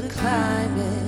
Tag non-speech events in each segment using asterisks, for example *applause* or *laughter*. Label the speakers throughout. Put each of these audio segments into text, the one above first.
Speaker 1: we're climbing.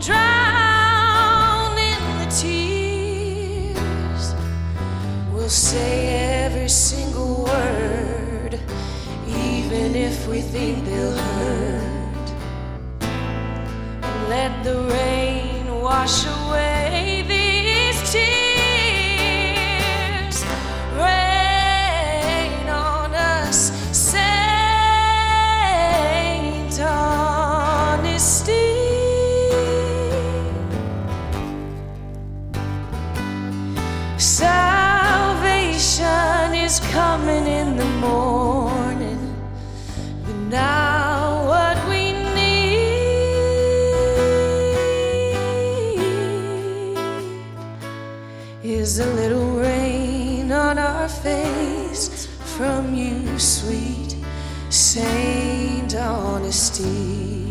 Speaker 1: drown in the tears. We'll say every single word, even if we think they'll hurt. Let the rain wash away morning, but now. What we need is a little rain on our face from you, sweet Saint Honesty.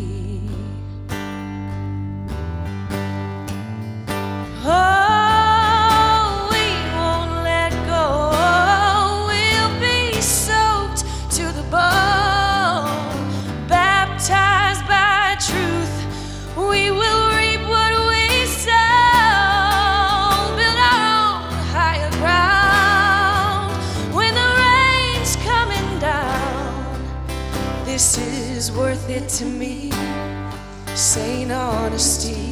Speaker 1: To me, Saint Honesty.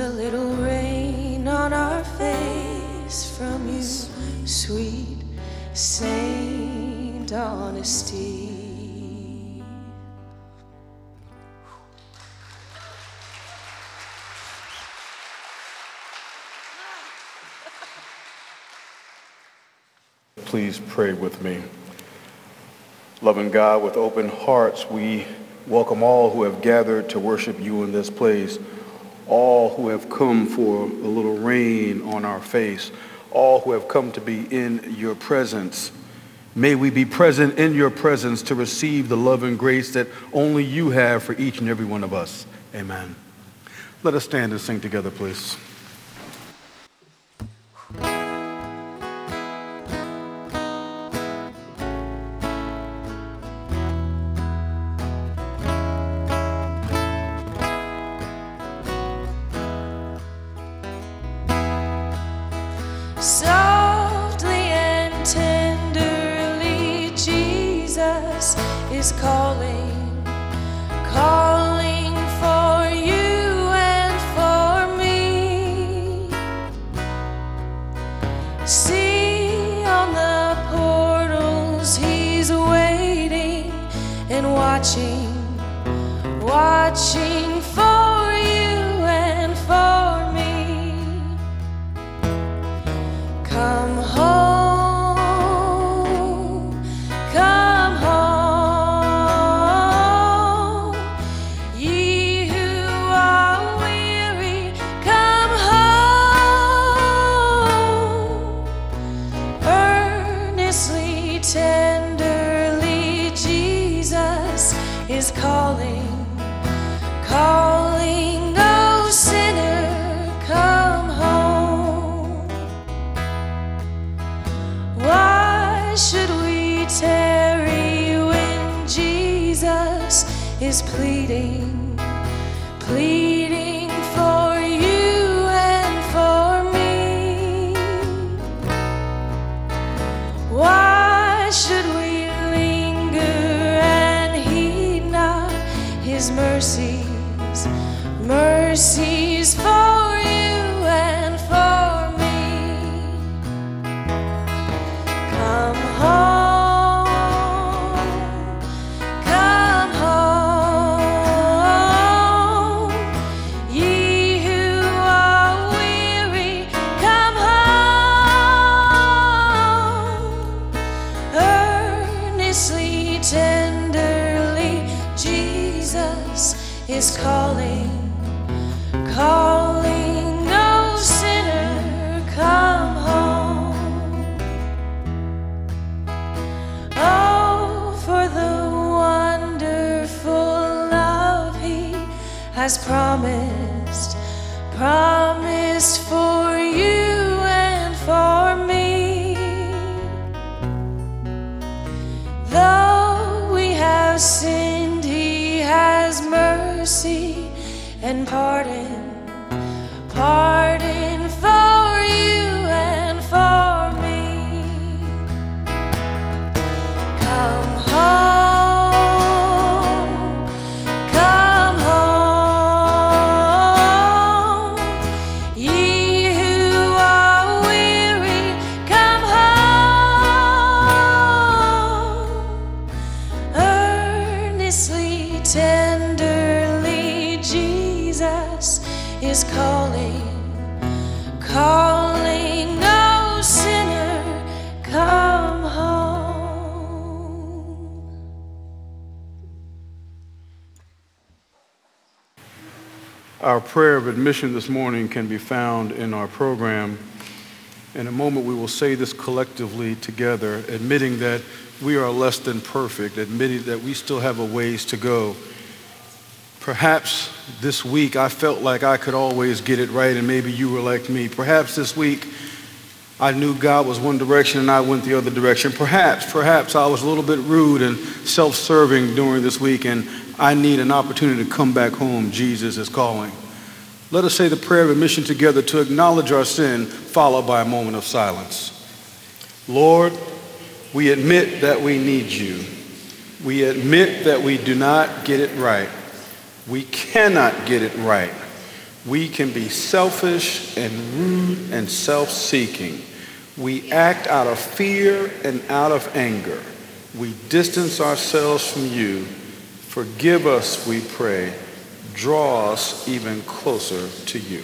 Speaker 1: A little rain on our face from you, sweet Saint Honesty.
Speaker 2: Please pray with me. Loving God, with open hearts, we welcome all who have gathered to worship you in this place all who have come for a little rain on our face, all who have come to be in your presence. May we be present in your presence to receive the love and grace that only you have for each and every one of us. Amen. Let us stand and sing together, please.
Speaker 1: See on the portals, He's waiting and watching, watching
Speaker 2: Our prayer of admission this morning can be found in our program. In a moment, we will say this collectively together, admitting that we are less than perfect, admitting that we still have a ways to go. Perhaps this week I felt like I could always get it right, and maybe you were like me. Perhaps this week I knew God was one direction and I went the other direction. Perhaps, perhaps I was a little bit rude and self serving during this week, and I need an opportunity to come back home. Jesus is calling. Let us say the prayer of admission together to acknowledge our sin, followed by a moment of silence. Lord, we admit that we need you. We admit that we do not get it right. We cannot get it right. We can be selfish and rude and self seeking.
Speaker 1: We act out of fear and out of anger. We distance ourselves from you. Forgive us, we pray. Draw us even closer to you.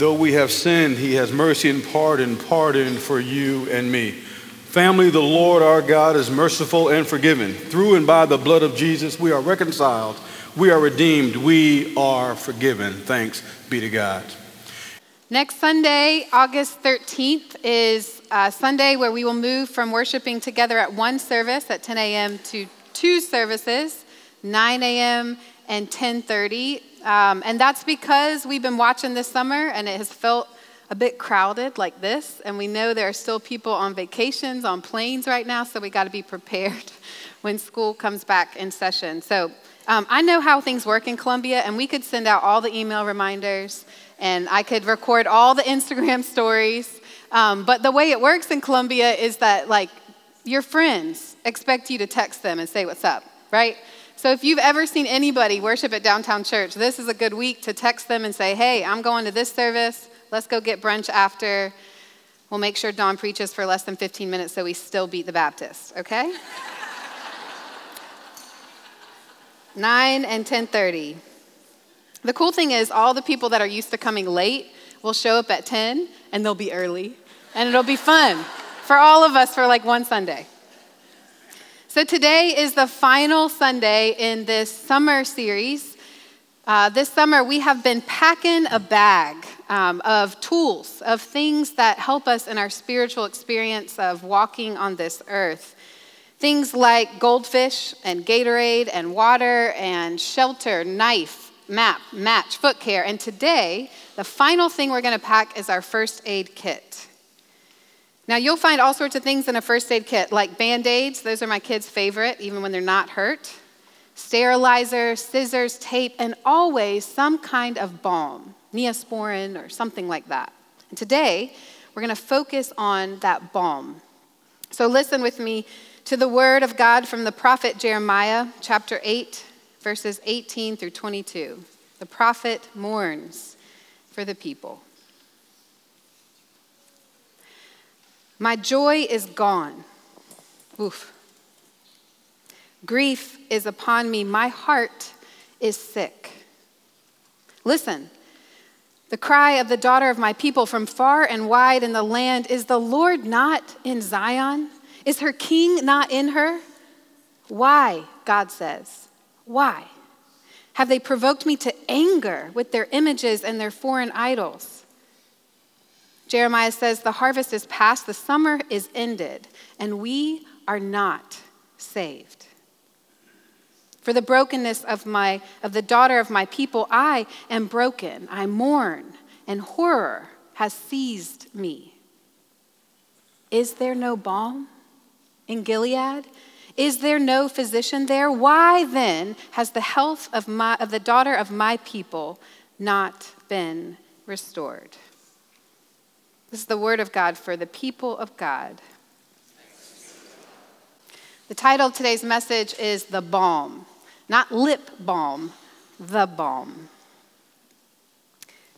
Speaker 1: Though we have sinned, he has mercy and pardon, pardon for you and me. Family, the Lord our God is merciful and forgiving. Through and by the blood of Jesus, we are reconciled, we are redeemed, we are forgiven. Thanks be to God.
Speaker 3: Next Sunday, August 13th, is a Sunday where we will move from worshiping together at one service at 10 a.m. to two services, 9 a.m. and 10:30 um, and that's because we've been watching this summer and it has felt a bit crowded like this. And we know there are still people on vacations, on planes right now, so we got to be prepared *laughs* when school comes back in session. So um, I know how things work in Columbia, and we could send out all the email reminders and I could record all the *laughs* Instagram stories. Um, but the way it works in Columbia is that, like, your friends expect you to text them and say, What's up, right? So if you've ever seen anybody worship at Downtown Church, this is a good week to text them and say, hey, I'm going to this service. Let's go get brunch after. We'll make sure Dawn preaches for less than 15 minutes so we still beat the Baptists, okay? *laughs* 9 and 10:30. The cool thing is all the people that are used to coming late will show up at 10 and they'll be early. And it'll be fun for all of us for like one Sunday. So today is the final Sunday in this summer series. Uh, this summer, we have been packing a bag um, of tools, of things that help us in our spiritual experience of walking on this earth. Things like goldfish and Gatorade and water and shelter, knife, map, match, foot care. And today, the final thing we're going to pack is our first aid kit. Now, you'll find all sorts of things in a first aid kit, like band aids, those are my kids' favorite, even when they're not hurt, sterilizer, scissors, tape, and always some kind of balm, neosporin or something like that. And today, we're going to focus on that balm. So, listen with me to the word of God from the prophet Jeremiah, chapter 8, verses 18 through 22. The prophet mourns for the people. My joy is gone. Oof. Grief is upon me. My heart is sick. Listen, the cry of the daughter of my people from far and wide in the land is the Lord not in Zion? Is her king not in her? Why, God says, why? Have they provoked me to anger with their images and their foreign idols? Jeremiah says, The harvest is past, the summer is ended, and we are not saved. For the brokenness of, my, of the daughter of my people, I am broken. I mourn, and horror has seized me. Is there no balm in Gilead? Is there no physician there? Why then has the health of, my, of the daughter of my people not been restored? This is the word of God for the people of God. The title of today's message is The Balm, not lip balm, the balm.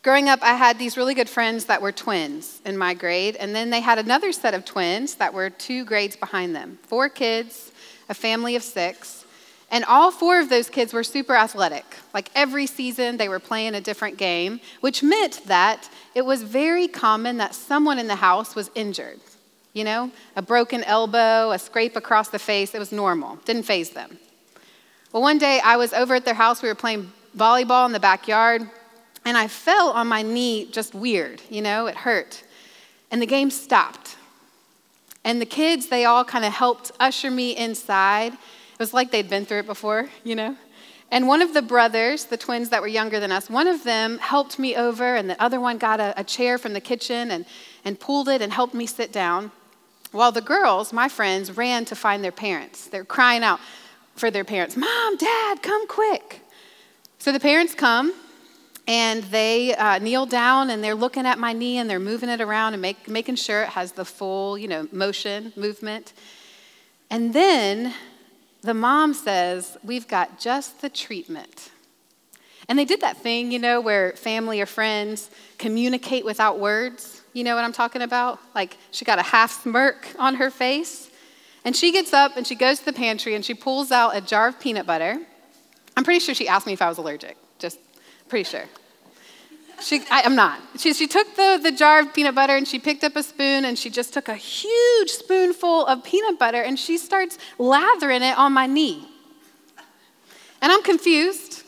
Speaker 3: Growing up, I had these really good friends that were twins in my grade, and then they had another set of twins that were two grades behind them. Four kids, a family of six, and all four of those kids were super athletic. Like every season, they were playing a different game, which meant that it was very common that someone in the house was injured. You know, a broken elbow, a scrape across the face, it was normal, didn't faze them. Well, one day I was over at their house, we were playing volleyball in the backyard and I fell on my knee just weird, you know, it hurt. And the game stopped. And the kids, they all kind of helped usher me inside. It was like they'd been through it before, you know. And one of the brothers, the twins that were younger than us, one of them helped me over, and the other one got a, a chair from the kitchen and, and pulled it and helped me sit down. While the girls, my friends, ran to find their parents. They're crying out for their parents Mom, Dad, come quick. So the parents come, and they uh, kneel down and they're looking at my knee and they're moving it around and make, making sure it has the full you know motion movement and then the mom says we've got just the treatment. And they did that thing you know where family or friends communicate without words. You know what i'm talking about? Like she got a half smirk on her face. And she gets up and she goes to the pantry and she pulls out a jar of peanut butter. I'm pretty sure she asked me if i was allergic. Just Pretty sure. She, I, am not. She, she took the, the jar of peanut butter and she picked up a spoon and she just took a huge spoonful of peanut butter and she starts lathering it on my knee. And I'm confused,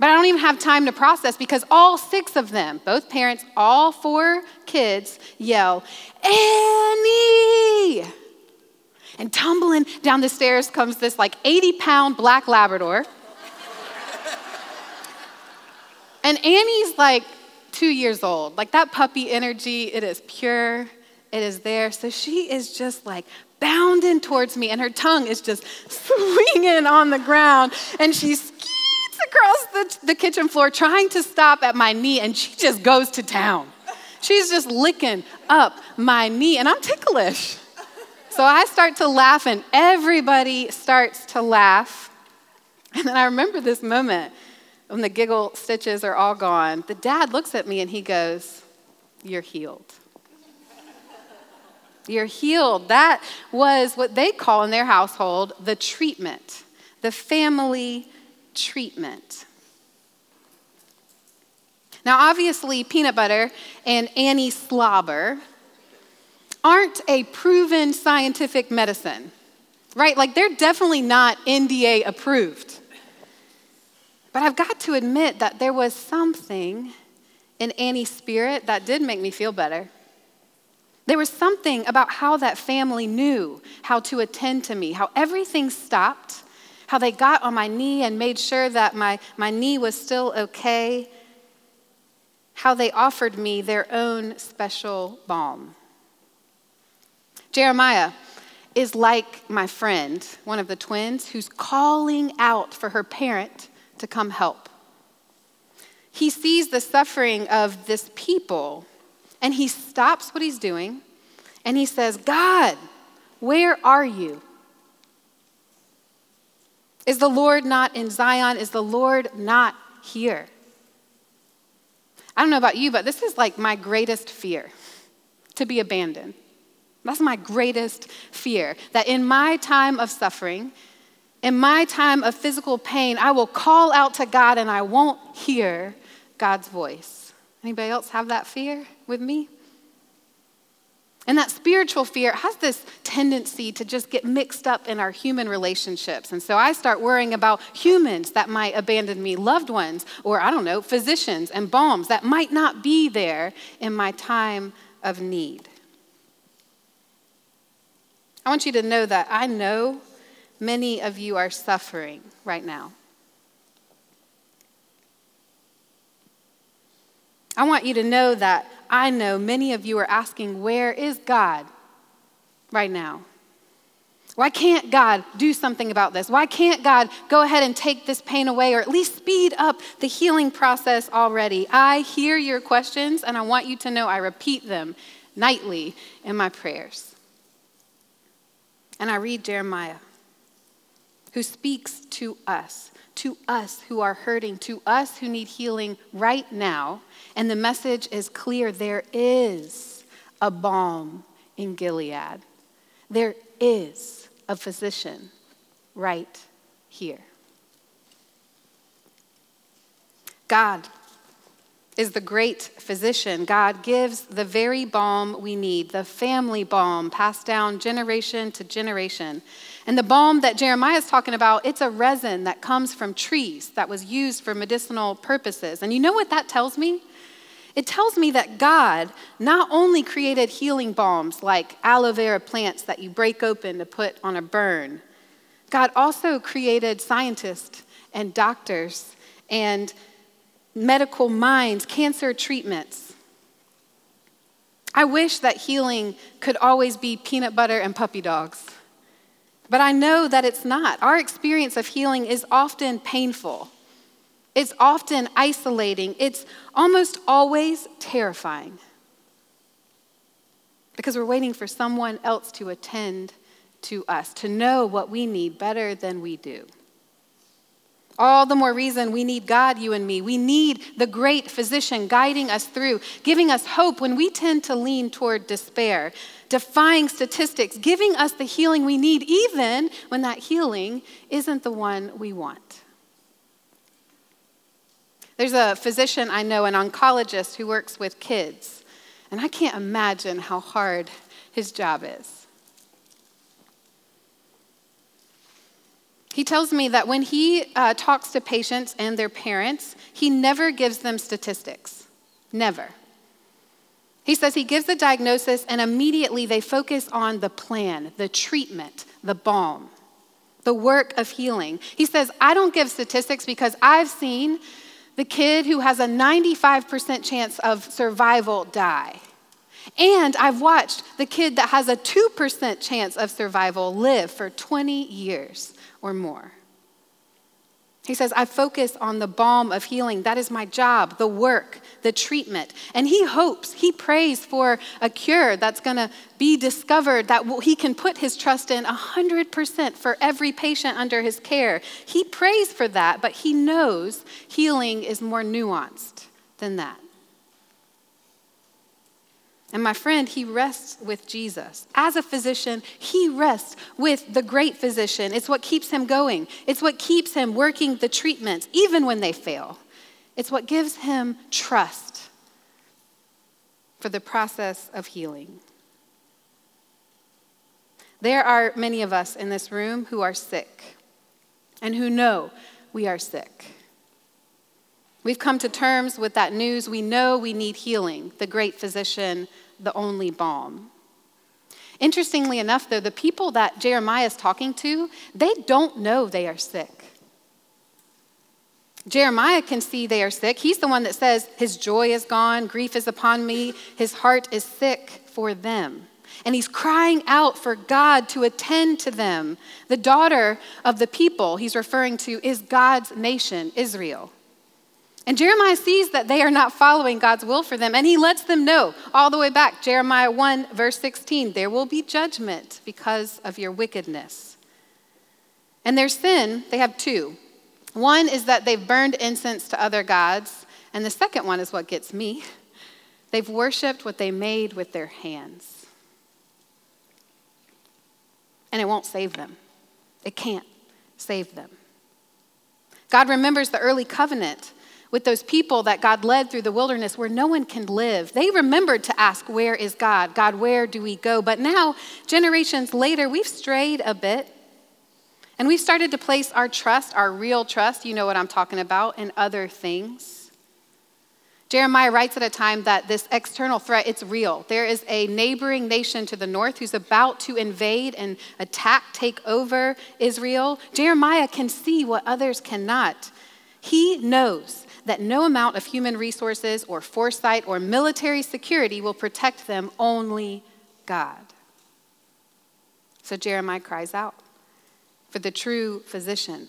Speaker 3: but I don't even have time to process because all six of them, both parents, all four kids, yell, Annie! And tumbling down the stairs comes this like 80 pound black Labrador And Annie's like two years old. Like that puppy energy, it is pure, it is there. So she is just like bounding towards me, and her tongue is just *laughs* swinging on the ground, and she skeets across the, the kitchen floor trying to stop at my knee, and she just goes to town. She's just licking up my knee, and I'm ticklish. So I start to laugh, and everybody starts to laugh. And then I remember this moment when the giggle stitches are all gone, the dad looks at me and he goes, You're healed. *laughs* You're healed. That was what they call in their household the treatment, the family treatment. Now, obviously, peanut butter and Annie slobber aren't a proven scientific medicine, right? Like, they're definitely not FDA approved. But I've got to admit that there was something in Annie's spirit that did make me feel better. There was something about how that family knew how to attend to me, how everything stopped, how they got on my knee and made sure that my, my knee was still okay, how they offered me their own special balm. Jeremiah is like my friend, one of the twins, who's calling out for her parent to come help. He sees the suffering of this people and he stops what he's doing and he says, God, where are you? Is the Lord not in Zion? Is the Lord not here? I don't know about you, but this is like my greatest fear to be abandoned. That's my greatest fear. That in my time of suffering, in my time of physical pain, I will call out to God and I won't hear God's voice. Anybody else have that fear with me? And that spiritual fear has this tendency to just get mixed up in our human relationships. And so I start worrying about humans that might abandon me, loved ones, or I don't know, physicians and balms that might not be there in my time of need. I want you to know that I know many of you are suffering right now. I want you to know that I know many of you are asking, Where is God right now? Why can't God do something about this? Why can't God go ahead and take this pain away or at least speed up the healing process already? I hear your questions and I want you to know I repeat them nightly in my prayers. And I read Jeremiah, who speaks to us, to us who are hurting, to us who need healing right now. And the message is clear there is a balm in Gilead. There is a physician right here. God is the great physician. God gives the very balm we need, the family balm passed down generation to generation. And the balm that Jeremiah is talking about, it's a resin that comes from trees that was used for medicinal purposes. And you know what that tells me? It tells me that God not only created healing balms like aloe vera plants that you break open to put on a burn, God also created scientists and doctors and medical minds, cancer treatments. I wish that healing could always be peanut butter and puppy dogs. But I know that it's not. Our experience of healing is often painful. It's often isolating. It's almost always terrifying because we're waiting for someone else to attend to us, to know what we need better than we do. All the more reason we need God, you and me. We need the great physician guiding us through, giving us hope when we tend to lean toward despair, defying statistics, giving us the healing we need, even when that healing isn't the one we want. There's a physician I know, an oncologist who works with kids, and I can't imagine how hard his job is. He tells me that when he uh, talks to patients and their parents, he never gives them statistics. Never. He says he gives the diagnosis and immediately they focus on the plan, the treatment, the balm, the work of healing. He says, I don't give statistics because I've seen the kid who has a 95% chance of survival die. And I've watched the kid that has a 2% chance of survival live for 20 years or more. He says, I focus on the balm of healing. That is my job, the work, the treatment. And he hopes, he prays for a cure that's going to be discovered, that he can put his trust in 100% for every patient under his care. He prays for that, but he knows healing is more nuanced than that. And my friend, he rests with Jesus. As a physician, he rests with the great physician. It's what keeps him going, it's what keeps him working the treatments, even when they fail. It's what gives him trust for the process of healing. There are many of us in this room who are sick and who know we are sick. We've come to terms with that news. We know we need healing. The great physician the only balm. Interestingly enough, though, the people that Jeremiah is talking to, they don't know they are sick. Jeremiah can see they are sick. He's the one that says, His joy is gone, grief is upon me, his heart is sick for them. And he's crying out for God to attend to them. The daughter of the people he's referring to is God's nation, Israel. And Jeremiah sees that they are not following God's will for them, and he lets them know all the way back. Jeremiah 1, verse 16 there will be judgment because of your wickedness. And their sin, they have two. One is that they've burned incense to other gods, and the second one is what gets me. *laughs* They've worshiped what they made with their hands. And it won't save them, it can't save them. God remembers the early covenant with those people that God led through the wilderness where no one can live. They remembered to ask, Where is God? God, where do we go? But now, generations later, we've strayed a bit. And we've started to place our trust, our real trust, you know what I'm talking about, in other things. Jeremiah writes at a time that this external threat, it's real. There is a neighboring nation to the north who's about to invade and attack, take over Israel. Jeremiah can see what others cannot. He knows that no amount of human resources or foresight or military security will protect them, only God. So Jeremiah cries out for the true physician.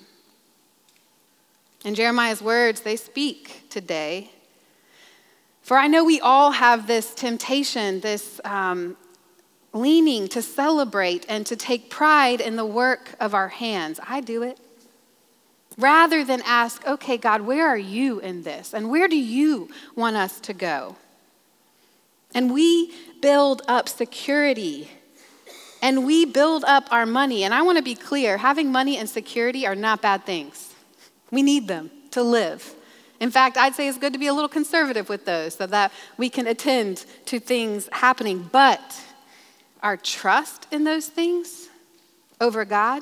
Speaker 3: And Jeremiah's words, they speak today for I know we all have this temptation, this um, leaning to celebrate and to take pride in the work of our hands. I do it. Rather than ask, okay, God, where are you in this? And where do you want us to go? And we build up security and we build up our money. And I want to be clear having money and security are not bad things, we need them to live. In fact, I'd say it's good to be a little conservative with those so that we can attend to things happening. But our trust in those things over God,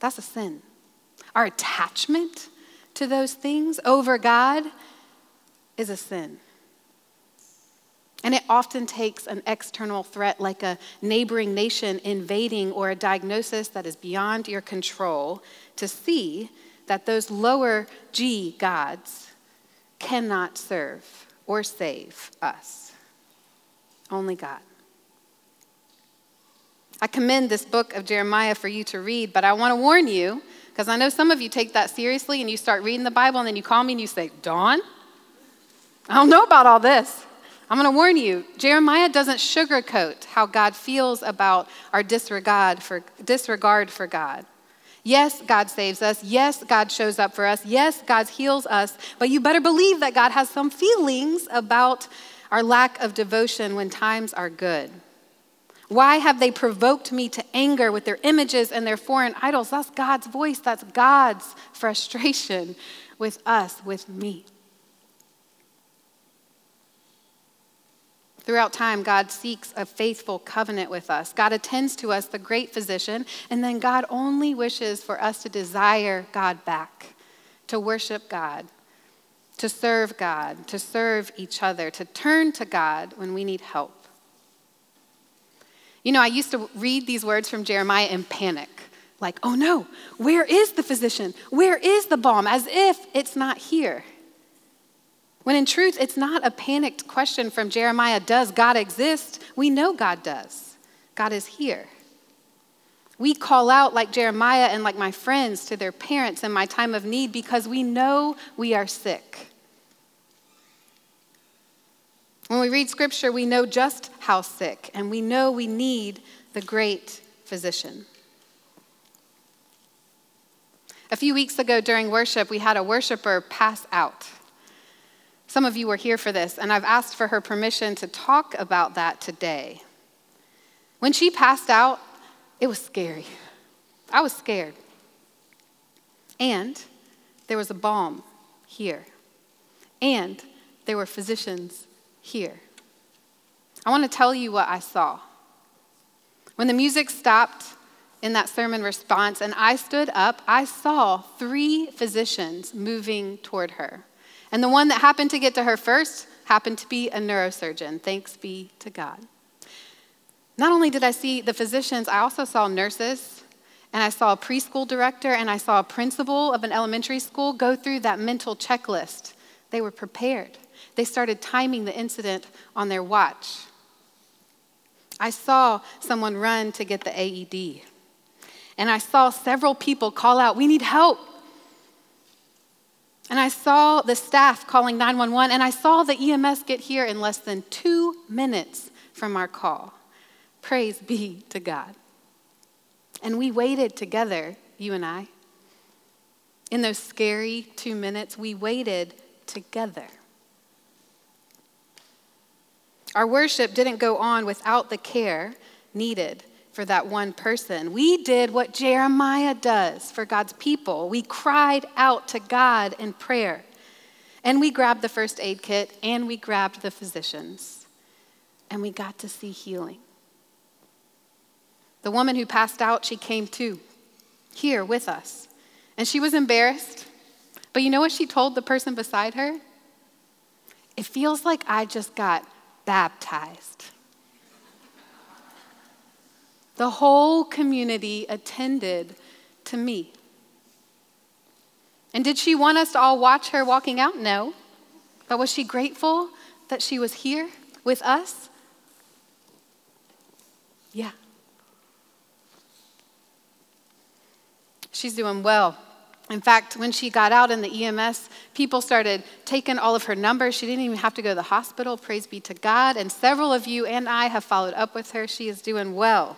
Speaker 3: that's a sin. Our attachment to those things over God is a sin. And it often takes an external threat like a neighboring nation invading or a diagnosis that is beyond your control to see that those lower G gods cannot serve or save us. Only God. I commend this book of Jeremiah for you to read, but I want to warn you, because I know some of you take that seriously and you start reading the Bible and then you call me and you say, Dawn, I don't know about all this. I'm going to warn you, Jeremiah doesn't sugarcoat how God feels about our disregard for, disregard for God. Yes, God saves us. Yes, God shows up for us. Yes, God heals us. But you better believe that God has some feelings about our lack of devotion when times are good. Why have they provoked me to anger with their images and their foreign idols? That's God's voice. That's God's frustration with us, with me. Throughout time, God seeks a faithful covenant with us. God attends to us, the great physician, and then God only wishes for us to desire God back, to worship God, to serve God, to serve each other, to turn to God when we need help. You know, I used to read these words from Jeremiah and panic like, oh no, where is the physician? Where is the balm? As if it's not here. When in truth, it's not a panicked question from Jeremiah Does God exist? We know God does. God is here. We call out like Jeremiah and like my friends to their parents in my time of need because we know we are sick. When we read scripture, we know just how sick, and we know we need the great physician. A few weeks ago during worship, we had a worshiper pass out. Some of you were here for this, and I've asked for her permission to talk about that today. When she passed out, it was scary. I was scared. And there was a balm here. And there were physicians here. I want to tell you what I saw. When the music stopped in that sermon response and I stood up, I saw three physicians moving toward her. And the one that happened to get to her first happened to be a neurosurgeon. Thanks be to God. Not only did I see the physicians, I also saw nurses, and I saw a preschool director, and I saw a principal of an elementary school go through that mental checklist. They were prepared. They started timing the incident on their watch. I saw someone run to get the AED. And I saw several people call out, We need help. And I saw the staff calling 911, and I saw the EMS get here in less than two minutes from our call. Praise be to God. And we waited together, you and I. In those scary two minutes, we waited together. Our worship didn't go on without the care needed for that one person. We did what Jeremiah does for God's people. We cried out to God in prayer. And we grabbed the first aid kit and we grabbed the physicians. And we got to see healing. The woman who passed out, she came to, here with us. And she was embarrassed. But you know what she told the person beside her? it feels like I just got baptized. The whole community attended to me. And did she want us to all watch her walking out? No. But was she grateful that she was here with us? Yeah. She's doing well. In fact, when she got out in the EMS, people started taking all of her numbers. She didn't even have to go to the hospital. Praise be to God. And several of you and I have followed up with her. She is doing well.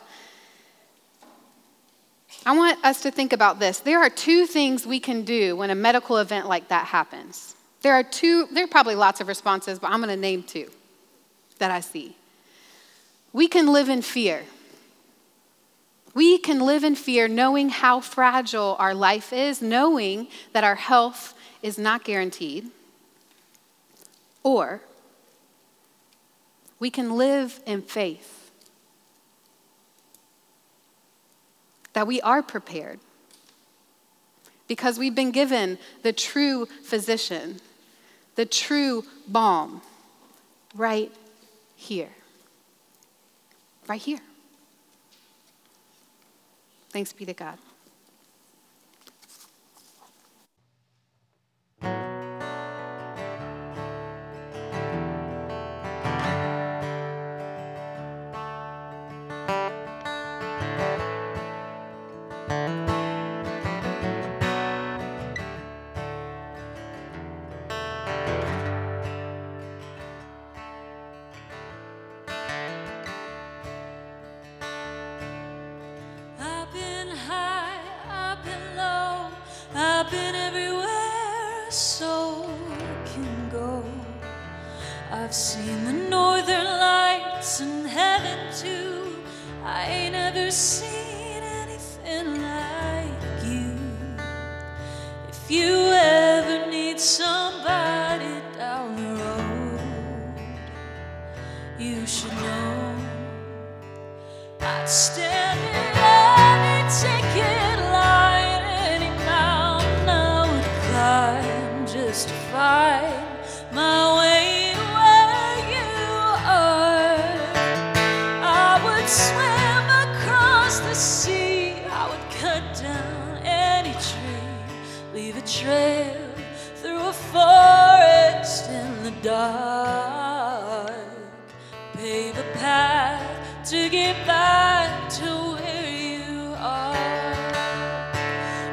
Speaker 3: I want us to think about this. There are two things we can do when a medical event like that happens. There are two, there are probably lots of responses, but I'm going to name two that I see. We can live in fear. We can live in fear knowing how fragile our life is, knowing that our health is not guaranteed. Or we can live in faith that we are prepared because we've been given the true physician, the true balm right here. Right here. Thanks be to God.
Speaker 1: Need somebody down the road, you should know. I'd stand in any ticket line, dark, pave a path to get back to where you are.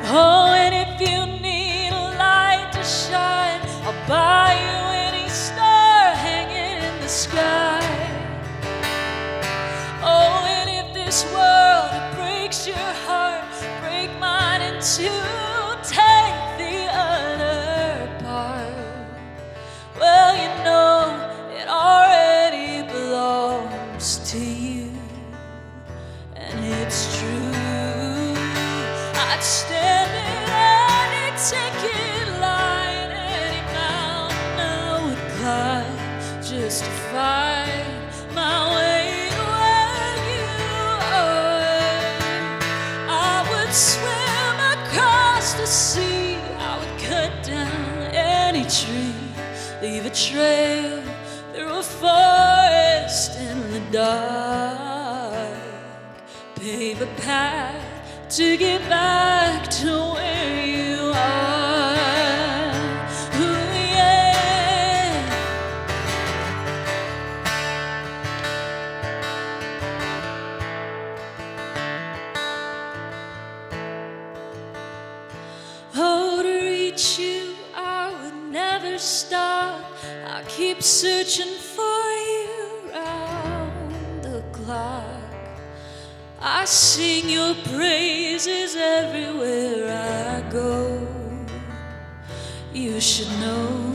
Speaker 1: Oh, and if you need a light to shine, I'll buy you any star hanging in the sky. Oh, and if this world breaks your heart, break mine in two, to get back to where you are. Ooh, yeah. Oh, to reach you, I would never stop. I keep searching for you round the clock. I sing your praises everywhere I go. You should know.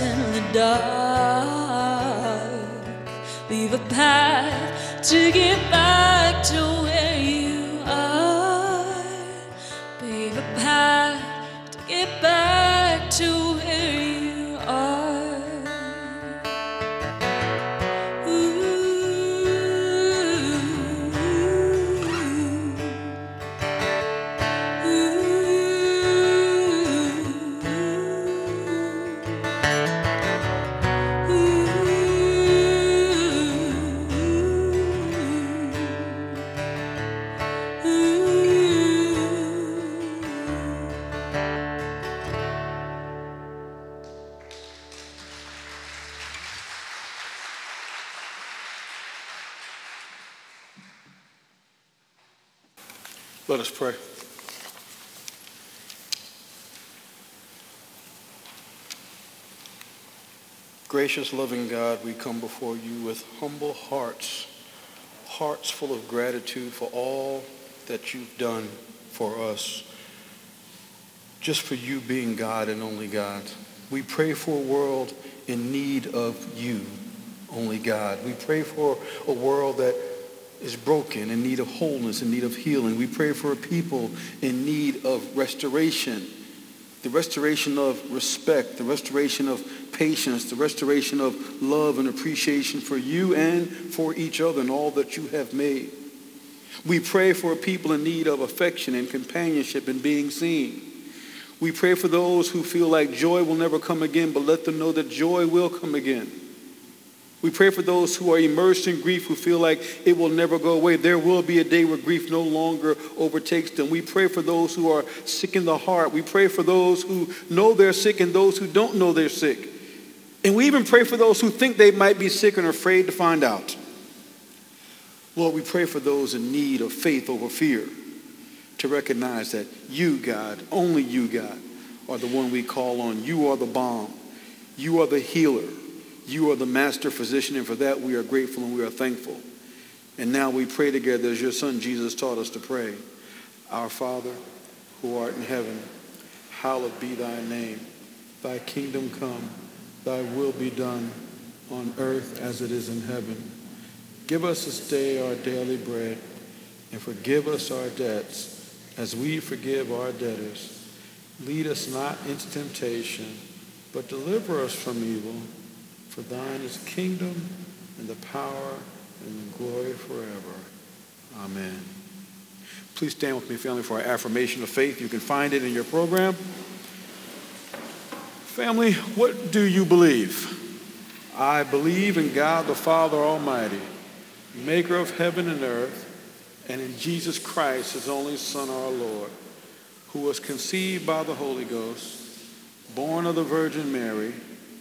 Speaker 1: In the dark,
Speaker 4: leave a path to get back to where you are. Pave a path to get back to
Speaker 2: pray. Gracious, loving God, we come before you with humble hearts, hearts full of gratitude for all that you've done for us, just for you being God and only God. We pray for a world in need of you, only God. We pray for a world that is broken, in need of wholeness, in need of healing. We pray for a people in need of restoration, the restoration of respect, the restoration of patience, the restoration of love and appreciation for you and for each other and all that you have made. We pray for a people in need of affection and companionship and being seen. We pray for those who feel like joy will never come again, but let them know that joy will come again. We pray for those who are immersed in grief, who feel like it will never go away. There will be a day where grief no longer overtakes them. We pray for those who are sick in the heart. We pray for those who know they're sick and those who don't know they're sick. And we even pray for those who think they might be sick and are afraid to find out. Lord, we pray for those in need of faith over fear to recognize that you, God, only you, God, are the one we call on. You are the balm. You are the healer. You are the master physician, and for that we are grateful and we are thankful. And now we pray together as your son Jesus taught us to pray. Our Father, who art in heaven, hallowed be thy name. Thy kingdom come, thy will be done on earth as it is in heaven. Give us this day our daily bread, and forgive us our debts as we forgive our debtors. Lead us not into temptation, but deliver us from evil. For thine is the kingdom and the power and the glory forever. Amen. Please stand with me, family, for our affirmation of faith. You can find it in your program. Family, what do you believe? I believe in God the Father Almighty, maker of heaven and earth, and in Jesus Christ, his only Son, our Lord, who was conceived by the Holy Ghost, born of the Virgin Mary,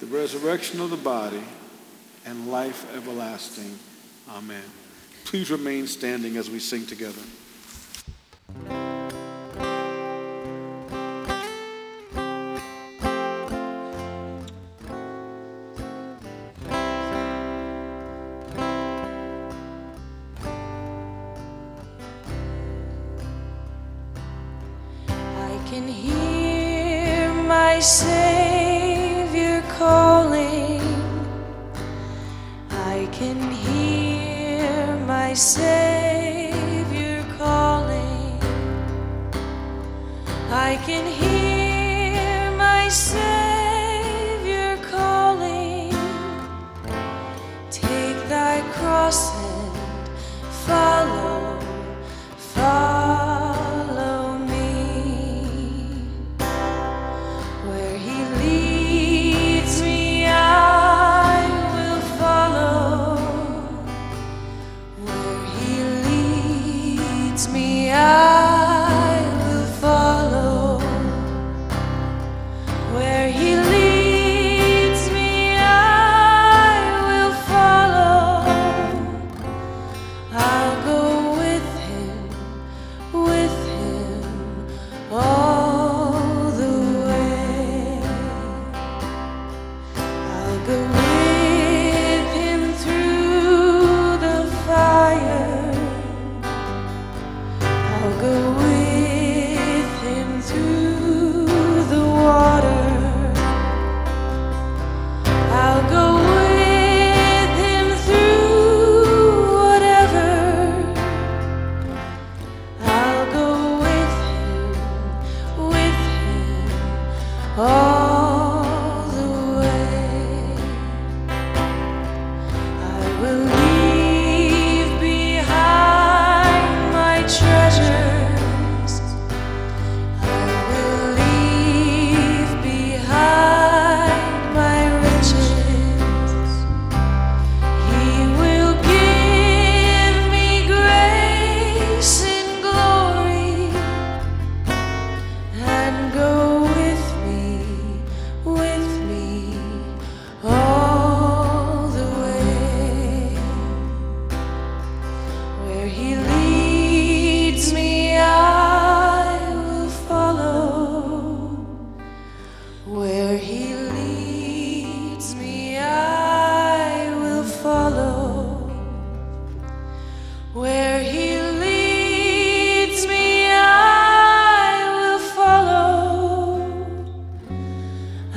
Speaker 2: the resurrection of the body, and life everlasting. Amen. Please remain standing as we sing together.
Speaker 1: I can hear my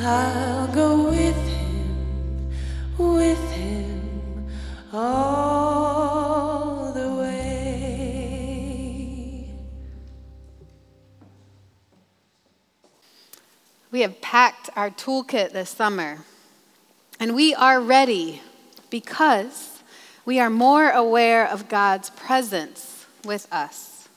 Speaker 1: I'll go with him, with him all the way.
Speaker 3: We have packed our toolkit this summer, and we are ready because we are more aware of God's presence with us.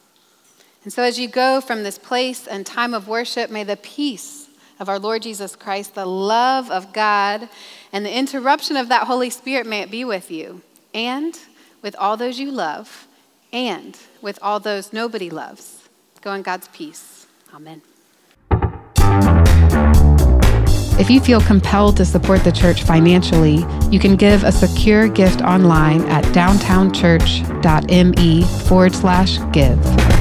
Speaker 3: And so, as you go from this place and time of worship, may the peace of our Lord Jesus Christ, the love of God, and the interruption of that Holy Spirit may it be with you and with all those you love and with all those nobody loves. Go in God's peace. Amen. If you feel compelled to support the church financially, you can give a secure gift online at downtownchurch.me forward slash give.